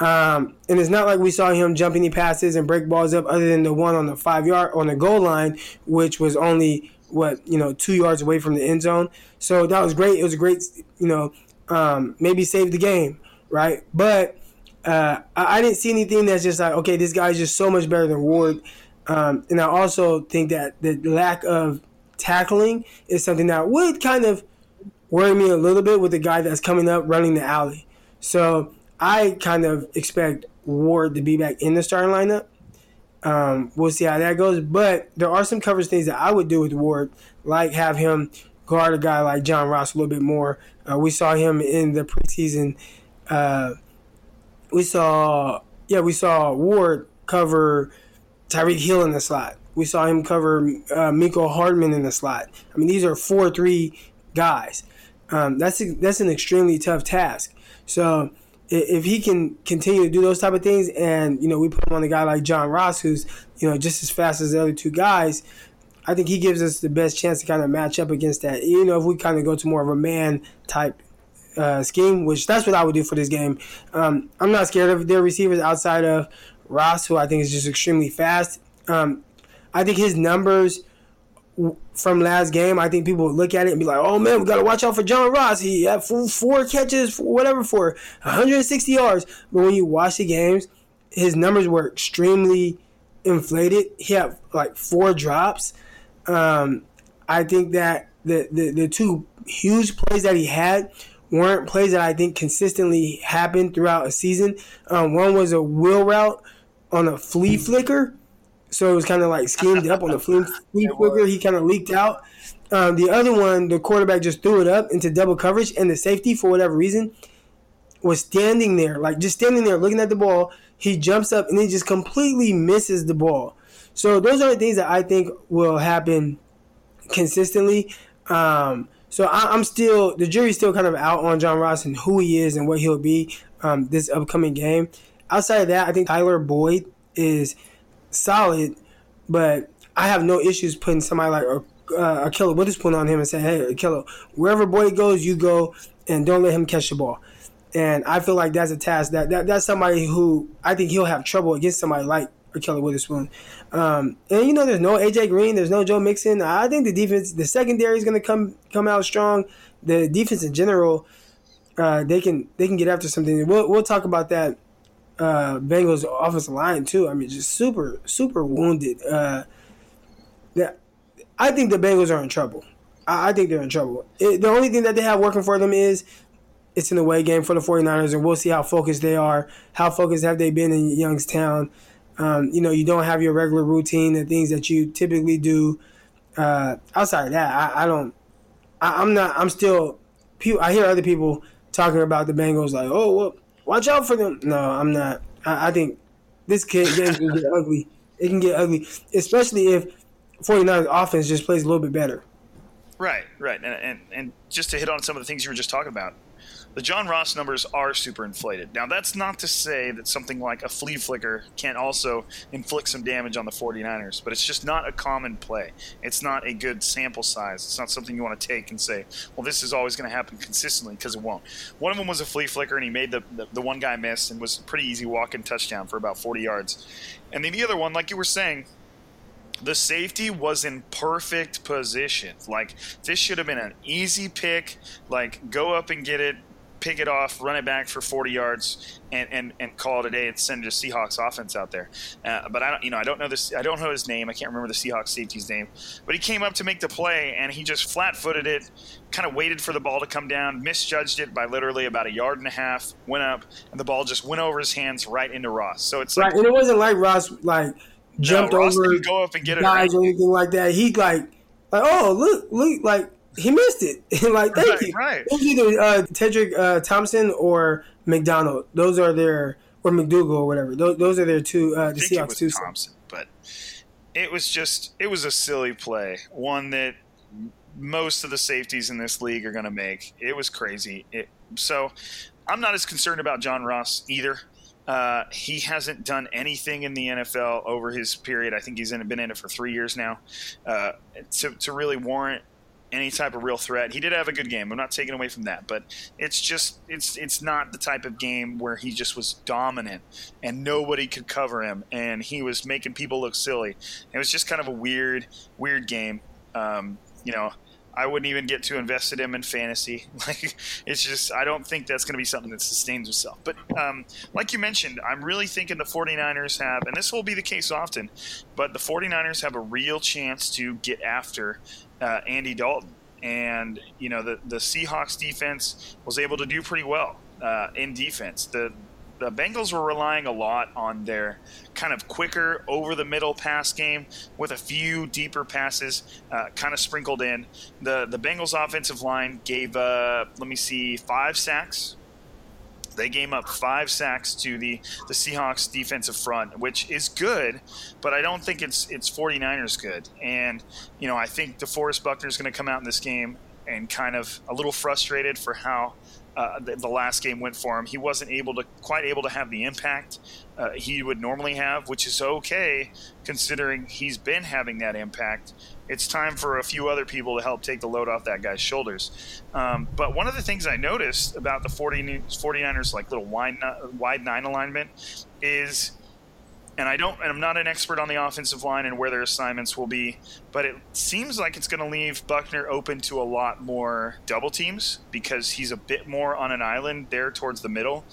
Um, and it's not like we saw him jump any passes and break balls up, other than the one on the five yard on the goal line, which was only what you know two yards away from the end zone. So that was great. It was a great, you know, um, maybe saved the game, right? But uh, I, I didn't see anything that's just like, okay, this guy's just so much better than Ward. Um, and I also think that the lack of tackling is something that would kind of worry me a little bit with the guy that's coming up running the alley. So I kind of expect Ward to be back in the starting lineup. Um, we'll see how that goes. But there are some coverage things that I would do with Ward, like have him guard a guy like John Ross a little bit more. Uh, we saw him in the preseason. Uh, we saw, yeah, we saw Ward cover Tyreek Hill in the slot. We saw him cover uh, Mecole Hardman in the slot. I mean, these are four three guys. Um, that's a, that's an extremely tough task. So if he can continue to do those type of things, and you know, we put him on a guy like John Ross, who's you know just as fast as the other two guys, I think he gives us the best chance to kind of match up against that. You know, if we kind of go to more of a man type uh, scheme, which that's what I would do for this game. Um, I'm not scared of their receivers outside of Ross, who I think is just extremely fast. Um, I think his numbers from last game, I think people would look at it and be like, "Oh man, we got to watch out for John Ross. He had four, four catches, whatever, for 160 yards." But when you watch the games, his numbers were extremely inflated. He had like four drops. Um, I think that the, the the two huge plays that he had weren't plays that I think consistently happened throughout a season. Um, one was a wheel route on a flea flicker, so it was kind of like schemed up on the flea, flea flicker. He kind of leaked out. Um, the other one, the quarterback just threw it up into double coverage, and the safety, for whatever reason, was standing there, like just standing there looking at the ball. He jumps up and he just completely misses the ball. So those are the things that I think will happen consistently. Um, so I, I'm still the jury's still kind of out on John Ross and who he is and what he'll be um, this upcoming game. Outside of that, I think Tyler Boyd is solid, but I have no issues putting somebody like uh, Ahkello Witherspoon on him and saying, "Hey, Ahkello, wherever Boyd goes, you go, and don't let him catch the ball." And I feel like that's a task that, that that's somebody who I think he'll have trouble against somebody like Ahkello Witherspoon. Um, and you know, there's no AJ Green, there's no Joe Mixon. I think the defense, the secondary is going to come come out strong. The defense in general, uh, they can they can get after something. We'll we'll talk about that. Uh, Bengals offensive line too. I mean, just super super wounded. Uh, that I think the Bengals are in trouble. I, I think they're in trouble. It, the only thing that they have working for them is it's an away game for the 49ers, and we'll see how focused they are. How focused have they been in Youngstown? Um, you know, you don't have your regular routine and things that you typically do. Uh, outside of that, I, I don't. I, am not. I'm still. I hear other people talking about the Bengals like, oh, well, watch out for them. No, I'm not. I, I think this game can get ugly. It can get ugly, especially if 49ers offense just plays a little bit better. Right, right, and, and and just to hit on some of the things you were just talking about, the John Ross numbers are super inflated. Now, that's not to say that something like a flea flicker can't also inflict some damage on the 49ers, but it's just not a common play. It's not a good sample size. It's not something you want to take and say, well, this is always going to happen consistently because it won't. One of them was a flea flicker, and he made the, the, the one guy miss and was a pretty easy walk in touchdown for about 40 yards. And then the other one, like you were saying, the safety was in perfect position. Like this should have been an easy pick. Like go up and get it, pick it off, run it back for 40 yards, and, and, and call it a day and send a Seahawks offense out there. Uh, but I don't, you know, I don't know this. I don't know his name. I can't remember the Seahawks safety's name. But he came up to make the play, and he just flat-footed it, kind of waited for the ball to come down, misjudged it by literally about a yard and a half, went up, and the ball just went over his hands right into Ross. So it's right, like, and it wasn't like Ross like jumped no, Ross over go up and get it guys or anything like that. He like, like, oh look, look, like he missed it. like, thank Right, you. right. It was either uh, Tedric uh, Thompson or McDonald. Those are their or McDougal or whatever. Those, those are their two. Uh, the I think it Seahawks two. Thompson, but it was just it was a silly play, one that most of the safeties in this league are going to make. It was crazy. It, so I'm not as concerned about John Ross either. Uh, he hasn't done anything in the NFL over his period. I think he's in, been in it for three years now uh, to, to really warrant any type of real threat. He did have a good game. I'm not taking away from that, but it's just it's it's not the type of game where he just was dominant and nobody could cover him and he was making people look silly. It was just kind of a weird weird game. Um, you know, I wouldn't even get too invested in him in fantasy. Like it's just I don't think that's going to be something that sustains itself. But um, like you mentioned, I'm really thinking the 49ers have, and this will be the case often, but the 49ers have a real chance to get after uh, Andy Dalton. And you know the the Seahawks defense was able to do pretty well uh, in defense. The the Bengals were relying a lot on their kind of quicker over the middle pass game with a few deeper passes uh, kind of sprinkled in. The the Bengals offensive line gave uh, let me see five sacks. They gave up five sacks to the, the Seahawks defensive front, which is good, but I don't think it's it's 49ers good. And, you know, I think DeForest Buckner is going to come out in this game and kind of a little frustrated for how uh, the, the, last game went for him. He wasn't able to quite able to have the impact uh, he would normally have, which is okay considering he's been having that impact. It's time for a few other people to help take the load off that guy's shoulders. Um, but one of the things I noticed about the 40, 49ers like little wide wide nine alignment is and I don't, and I'm not an expert on the offensive line and where their assignments will be, but it seems like it's going to leave Buckner open to a lot more double teams because he's a bit more on an island there towards the middle.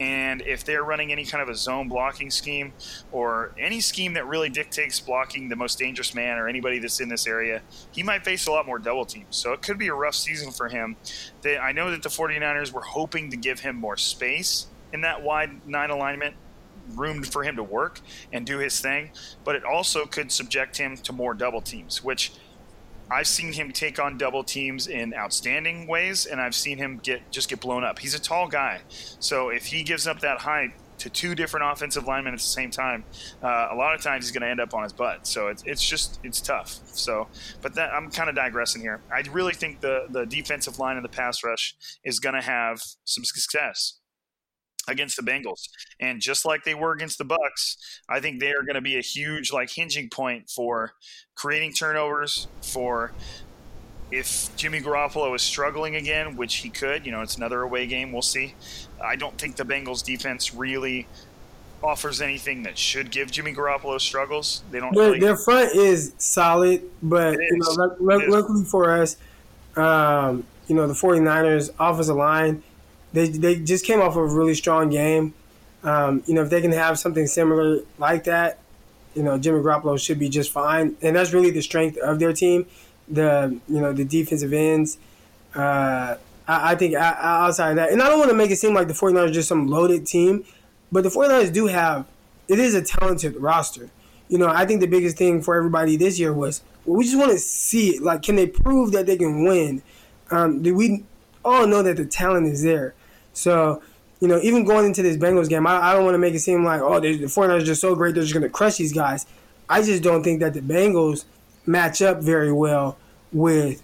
And if they're running any kind of a zone blocking scheme or any scheme that really dictates blocking the most dangerous man or anybody that's in this area, he might face a lot more double teams. So it could be a rough season for him. They, I know that the 49ers were hoping to give him more space in that wide nine alignment room for him to work and do his thing, but it also could subject him to more double teams, which I've seen him take on double teams in outstanding ways, and I've seen him get just get blown up. He's a tall guy, so if he gives up that height to two different offensive linemen at the same time, uh, a lot of times he's going to end up on his butt. So it's, it's just it's tough. So, but that, I'm kind of digressing here. I really think the the defensive line and the pass rush is going to have some success against the Bengals. And just like they were against the Bucs, I think they are going to be a huge like hinging point for creating turnovers for if Jimmy Garoppolo is struggling again, which he could, you know, it's another away game, we'll see. I don't think the Bengals defense really offers anything that should give Jimmy Garoppolo struggles. They don't. Their, really, their front is solid, but you know, luck- luck- luckily for us, um, you know, the 49ers offensive line they they just came off of a really strong game. Um, you know, if they can have something similar like that, you know, Jimmy Garoppolo should be just fine. And that's really the strength of their team the you know the defensive ends. Uh, I, I think outside of that, and I don't want to make it seem like the 49ers are just some loaded team, but the 49ers do have it is a talented roster. You know, I think the biggest thing for everybody this year was well, we just want to see it. Like, can they prove that they can win? Um, do we all know that the talent is there? So, you know, even going into this Bengals game, I, I don't want to make it seem like, oh, the 49ers are just so great, they're just going to crush these guys. I just don't think that the Bengals match up very well with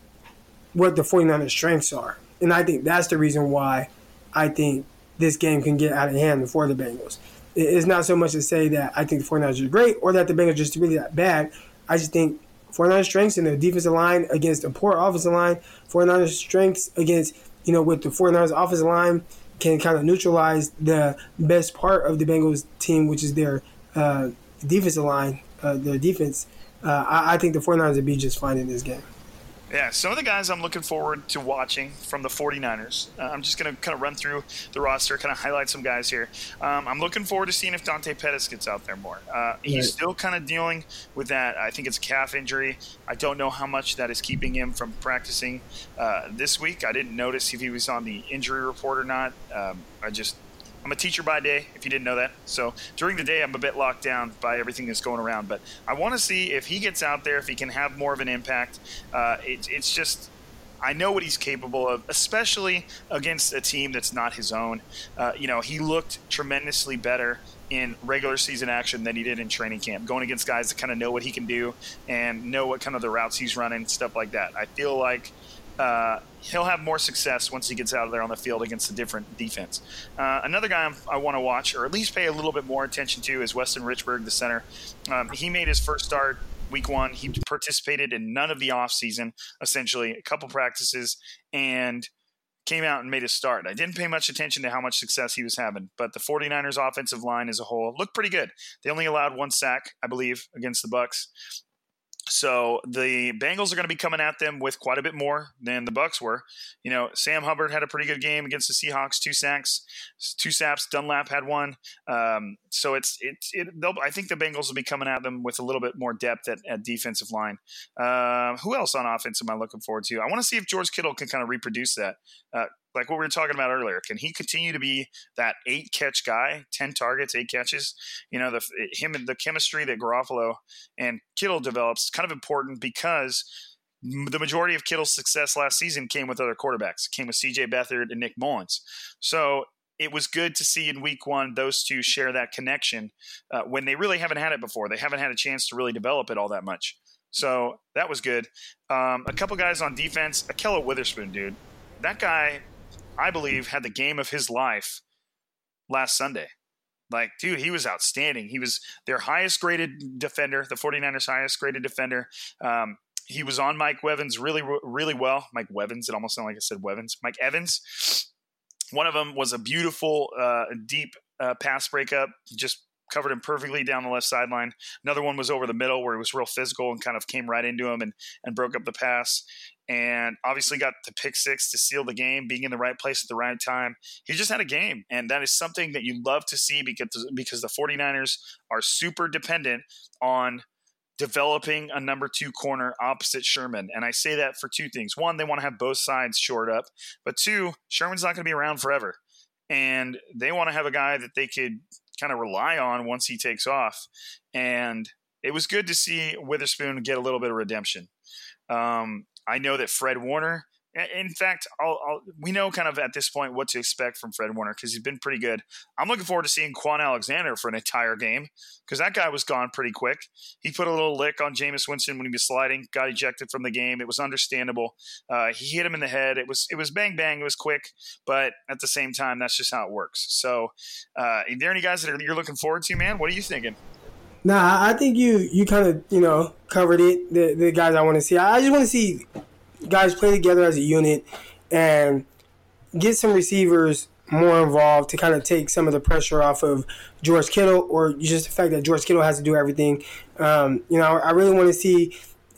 what the 49ers' strengths are. And I think that's the reason why I think this game can get out of hand for the Bengals. It's not so much to say that I think the 49ers are great or that the Bengals are just really that bad. I just think 49ers strengths in the defensive line against a poor offensive line, 49ers strengths against, you know, with the 49ers offensive line can kind of neutralize the best part of the Bengals team, which is their uh, defensive line, uh, their defense. Uh, I, I, think the 49ers would be just fine in this game. Yeah, some of the guys I'm looking forward to watching from the 49ers. Uh, I'm just going to kind of run through the roster, kind of highlight some guys here. Um, I'm looking forward to seeing if Dante Pettis gets out there more. Uh, he's right. still kind of dealing with that. I think it's a calf injury. I don't know how much that is keeping him from practicing uh, this week. I didn't notice if he was on the injury report or not. Um, I just I'm a teacher by day, if you didn't know that. So during the day, I'm a bit locked down by everything that's going around. But I want to see if he gets out there, if he can have more of an impact. Uh, it, it's just. I know what he's capable of, especially against a team that's not his own. Uh, you know, he looked tremendously better in regular season action than he did in training camp, going against guys that kind of know what he can do and know what kind of the routes he's running, stuff like that. I feel like uh, he'll have more success once he gets out of there on the field against a different defense. Uh, another guy I'm, i want to watch, or at least pay a little bit more attention to, is Weston Richburg, the center. Um, he made his first start week one. He participated in none of the offseason, essentially, a couple practices, and came out and made a start. I didn't pay much attention to how much success he was having, but the 49ers offensive line as a whole looked pretty good. They only allowed one sack, I believe, against the Bucs. So the Bengals are going to be coming at them with quite a bit more than the Bucs were. You know, Sam Hubbard had a pretty good game against the Seahawks, two sacks, two saps. Dunlap had one. Um, so it's it's it. I think the Bengals will be coming at them with a little bit more depth at, at defensive line. Uh, who else on offense am I looking forward to? I want to see if George Kittle can kind of reproduce that. Uh, like what we were talking about earlier. Can he continue to be that eight catch guy, ten targets, eight catches? You know, the him and the chemistry that Garoppolo and Kittle develops is kind of important because the majority of Kittle's success last season came with other quarterbacks. Came with C.J. Beathard and Nick Mullens. So it was good to see in week one those two share that connection uh, when they really haven't had it before. They haven't had a chance to really develop it all that much. So that was good. Um, a couple guys on defense. Ahkello Witherspoon, dude. That guy I believe, had the game of his life last Sunday. Like, dude, he was outstanding. He was their highest graded defender, the 49ers' highest graded defender. Um, he was on Mike Evans really, really well. Mike Evans, it almost sounded like I said Evans. Mike Evans. One of them was a beautiful, uh, deep uh, pass breakup, just covered him perfectly down the left sideline. Another one was over the middle where he was real physical and kind of came right into him and, and broke up the pass and obviously got the pick six to seal the game, being in the right place at the right time. He just had a game, and that is something that you love to see because because the 49ers are super dependent on developing a number two corner opposite Sherman. And I say that for two things. One, they want to have both sides shored up, but two, Sherman's not going to be around forever. And they want to have a guy that they could kind of rely on once he takes off. And it was good to see Witherspoon get a little bit of redemption. Um, I know that Fred Warner, in fact, I'll, I'll, we know kind of at this point what to expect from Fred Warner because he's been pretty good. I'm looking forward to seeing Kwon Alexander for an entire game because that guy was gone pretty quick. He put a little lick on Jameis Winston when he was sliding, got ejected from the game. It was understandable. Uh, he hit him in the head. It was it was bang bang. It was quick, but at the same time, that's just how it works. So, uh, are there any guys that are, you're looking forward to, man? What are you thinking? Nah, I think you you kind of you know covered it. The the guys I want to see. I just want to see guys play together as a unit and get some receivers more involved to kind of take some of the pressure off of George Kittle, or just the fact that George Kittle has to do everything. Um, you know, I really want to see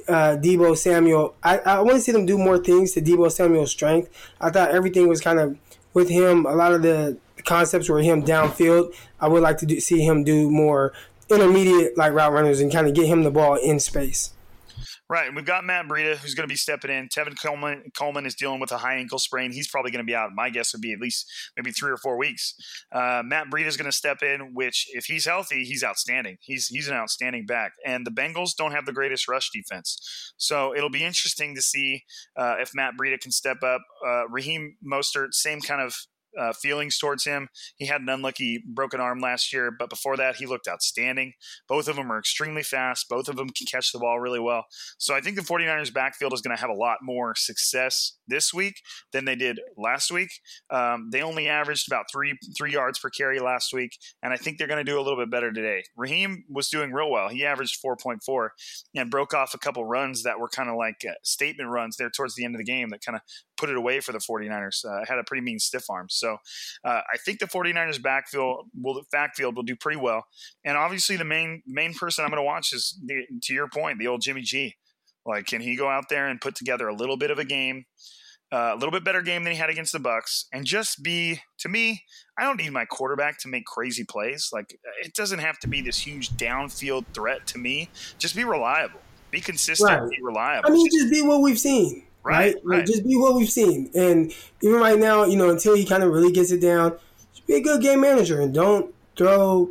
uh, Deebo Samuel. I, I want to see them do more things to Deebo Samuel's strength. I thought everything was kind of with him. A lot of the concepts were him downfield. I would like to do, see him do more intermediate like route runners and kind of get him the ball in space. Right, and we've got Matt Breida who's going to be stepping in. Tevin Coleman Coleman is dealing with a high ankle sprain. He's probably going to be out. My guess would be at least maybe three or four weeks. Uh, Matt Breida is going to step in, which if he's healthy, he's outstanding. He's he's an outstanding back. And the Bengals don't have the greatest rush defense, so it'll be interesting to see uh, if Matt Breida can step up. Uh, Raheem Mostert, same kind of uh, feelings towards him. He had an unlucky broken arm last year, but before that, he looked outstanding. Both of them are extremely fast. Both of them can catch the ball really well. So I think the 49ers backfield is going to have a lot more success this week than they did last week. Um, they only averaged about three three yards per carry last week, and I think they're going to do a little bit better today. Raheem was doing real well. He averaged 4.4 and broke off a couple runs that were kind of like uh, statement runs there towards the end of the game that kind of put it away for the 49ers. Uh, had a pretty mean stiff arm. So uh, I think the 49ers backfield will backfield will do pretty well. And obviously the main main person I'm going to watch is the, to your point, the old Jimmy G. Like, can he go out there and put together a little bit of a game? Uh, a little bit better game than he had against the Bucs and just be to me. I don't need my quarterback to make crazy plays. Like it doesn't have to be this huge downfield threat to me. Just be reliable, be consistent, right. be reliable. I mean, just be what we've seen. Right, right? Like, just be what we've seen, and even right now, you know, until he kind of really gets it down, just be a good game manager and don't throw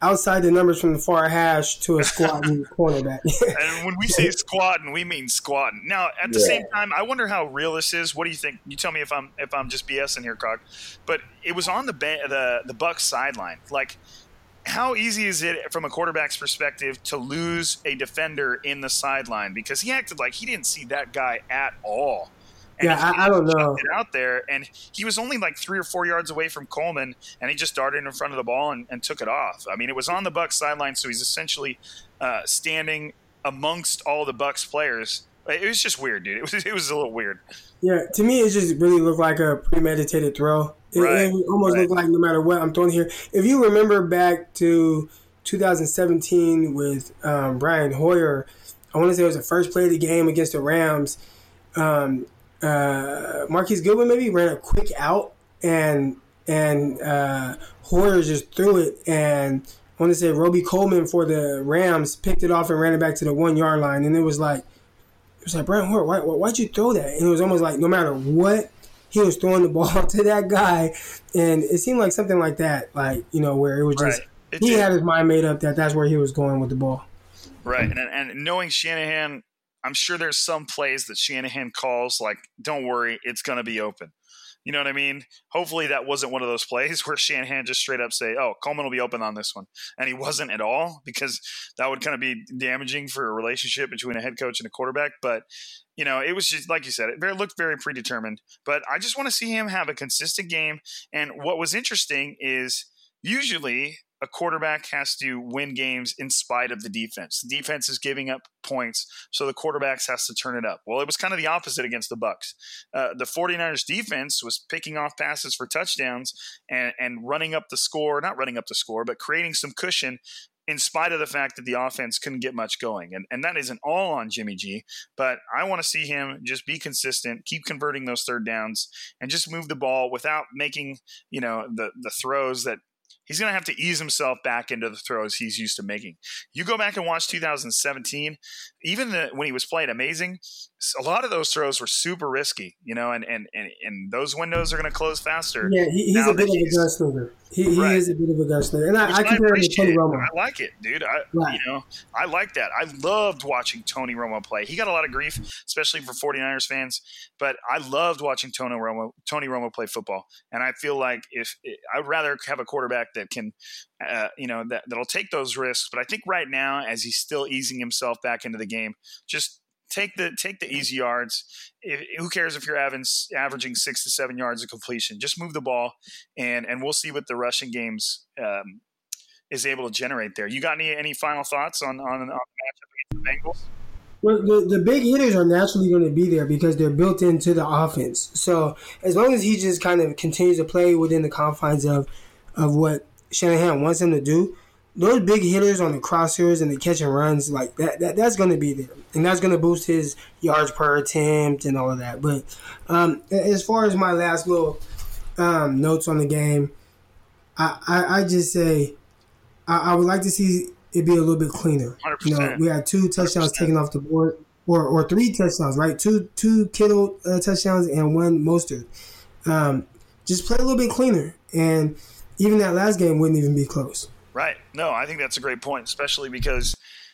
outside the numbers from the far hash to a squatting cornerback. and when we say squatting, we mean squatting. Now, at the yeah. same time, I wonder how real this is. What do you think? You tell me if I'm if I'm just BSing here, Cog. But it was on the the the Bucs sideline. Like, how easy is it from a quarterback's perspective to lose a defender in the sideline because he acted like he didn't see that guy at all. And yeah, I, I, don't know. Out there, and he was only like three or four yards away from Coleman, and he just darted in front of the ball and, and took it off. I mean, it was on the Bucs sideline, so he's essentially uh, standing amongst all the Bucs players. It was just weird, dude. It was it was a little weird. Yeah, to me, it just really looked like a premeditated throw. It, right, it almost right. looked like no matter what I'm throwing here. If you remember back to 2017 with um, Brian Hoyer, I want to say it was the first play of the game against the Rams. Um, uh, Marquise Goodwin maybe ran a quick out and and uh, Hoyer just threw it and I want to say Robey Coleman for the Rams picked it off and ran it back to the one yard line and it was like was like Brian Hoyer why why'd you throw that and it was almost like no matter what he was throwing the ball to that guy and it seemed like something like that like you know where it was just right. he did. had his mind made up that that's where he was going with the ball right and, and knowing Shanahan I'm sure there's some plays that Shanahan calls like, "Don't worry, it's going to be open." You know what I mean? Hopefully that wasn't one of those plays where Shanahan just straight up say, "Oh, Coleman will be open on this one," and he wasn't at all because that would kind of be damaging for a relationship between a head coach and a quarterback. But you know, it was just like you said, it looked very predetermined. But I just want to see him have a consistent game. And what was interesting is usually a quarterback has to win games in spite of the defense. The defense is giving up points, so the quarterbacks has to turn it up. Well, it was kind of the opposite against the Bucs. Uh, the 49ers defense was picking off passes for touchdowns and, and running up the score, not running up the score, but creating some cushion in spite of the fact that the offense couldn't get much going. And, and that isn't all on Jimmy G, but I want to see him just be consistent, keep converting those third downs, and just move the ball without making, you know, the, the throws that he's going to have to ease himself back into the throws he's used to making. You go back and watch 2017, even the, when he was playing amazing, a lot of those throws were super risky, you know, and and and, and those windows are going to close faster. Yeah, he, he's a bit of a gunslinger. He, he right. is a bit of a gunslinger, and I, I compare him to Tony Romo. I like it, dude. I, right. You know, I like that. I loved watching Tony Romo play. He got a lot of grief, especially for 49ers fans, but I loved watching Tony Romo Tony Romo play football, and I feel like if I'd rather have a quarterback that can, uh, you know, that that'll take those risks. But I think right now, as he's still easing himself back into the game, just take the take the easy yards. If, who cares if you're averaging six to seven yards of completion? Just move the ball, and and we'll see what the rushing games um, is able to generate there. You got any any final thoughts on on, on the matchup against the Bengals? Well, the, the big hitters are naturally going to be there because they're built into the offense. So as long as he just kind of continues to play within the confines of of what Shanahan wants him to do, those big hitters on the crossers and the catch and runs like that, that that's going to be there and that's going to boost his yards per attempt and all of that but um, as far as my last little um, notes on the game I, I, I just say I, I, would like to see it be a little bit cleaner 100%. you know we had two touchdowns 100%. taken off the board or, or three touchdowns, right? Two two Kittle uh, touchdowns and one Mostert. Um, just play a little bit cleaner, and even that last game wouldn't even be close. Right. No, I think that's a great point, especially because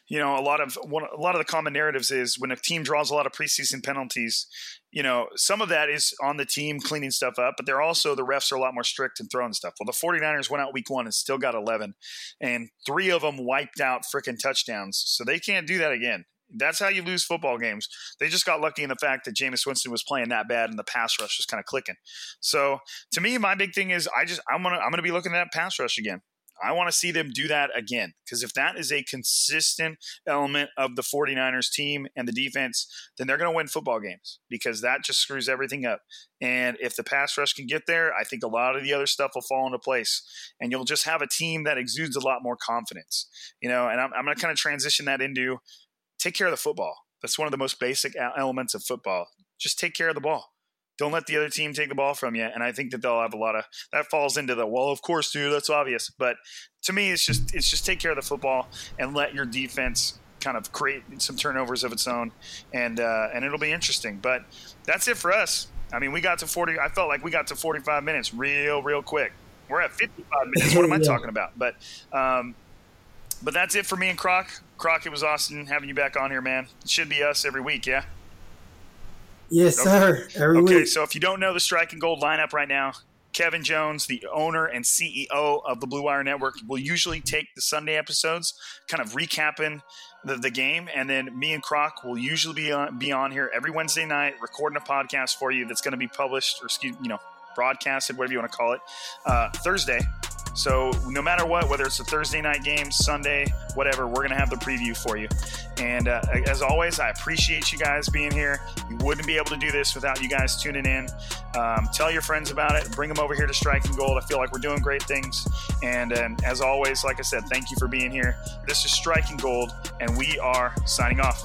you know a lot of one, a lot of the common narratives is when a team draws a lot of preseason penalties you know some of that is on the team cleaning stuff up but they're also the refs are a lot more strict and throwing stuff well the 49ers went out week one and still got 11 and three of them wiped out freaking touchdowns so they can't do that again that's how you lose football games. They just got lucky in the fact that Jameis Winston was playing that bad and the pass rush was kind of clicking. So to me, my big thing is I just I'm gonna I'm gonna be looking at that pass rush again. I want to see them do that again because if that is a consistent element of the 49ers team and the defense, then they're going to win football games because that just screws everything up. And if the pass rush can get there, I think a lot of the other stuff will fall into place and you'll just have a team that exudes a lot more confidence, you know, and I'm, I'm going to kind of transition that into take care of the football. That's one of the most basic elements of football. Just take care of the ball. Don't let the other team take the ball from you. And I think that they'll have a lot of that falls into the well, of course, dude, that's obvious. But to me, it's just it's just take care of the football and let your defense kind of create some turnovers of its own, and uh, and it'll be interesting. But that's it for us. I mean, we got to forty. I felt like we got to forty-five minutes real, real quick. We're at fifty-five minutes. What am I yeah. talking about? But um, but that's it for me and Croc. Croc, it was awesome having you back on here, man. It should be us every week, yeah. Yes, okay. sir. Every okay, week. so if you don't know the Striking Gold lineup right now, Kevin Jones, the owner and CEO of the Blue Wire Network, will usually take the Sunday episodes, kind of recapping the, the game, and then me and Croc will usually be on, be on here every Wednesday night, recording a podcast for you that's going to be published or excuse you know broadcasted, whatever you want to call it, uh, Thursday. So no matter what, whether it's a Thursday night game, Sunday, whatever, we're gonna have the preview for you. And uh, as always, I appreciate you guys being here. You wouldn't be able to do this without you guys tuning in. Um, tell your friends about it. Bring them over here to Striking Gold. I feel like we're doing great things. And, and as always, like I said, thank you for being here. This is Striking Gold, and we are signing off.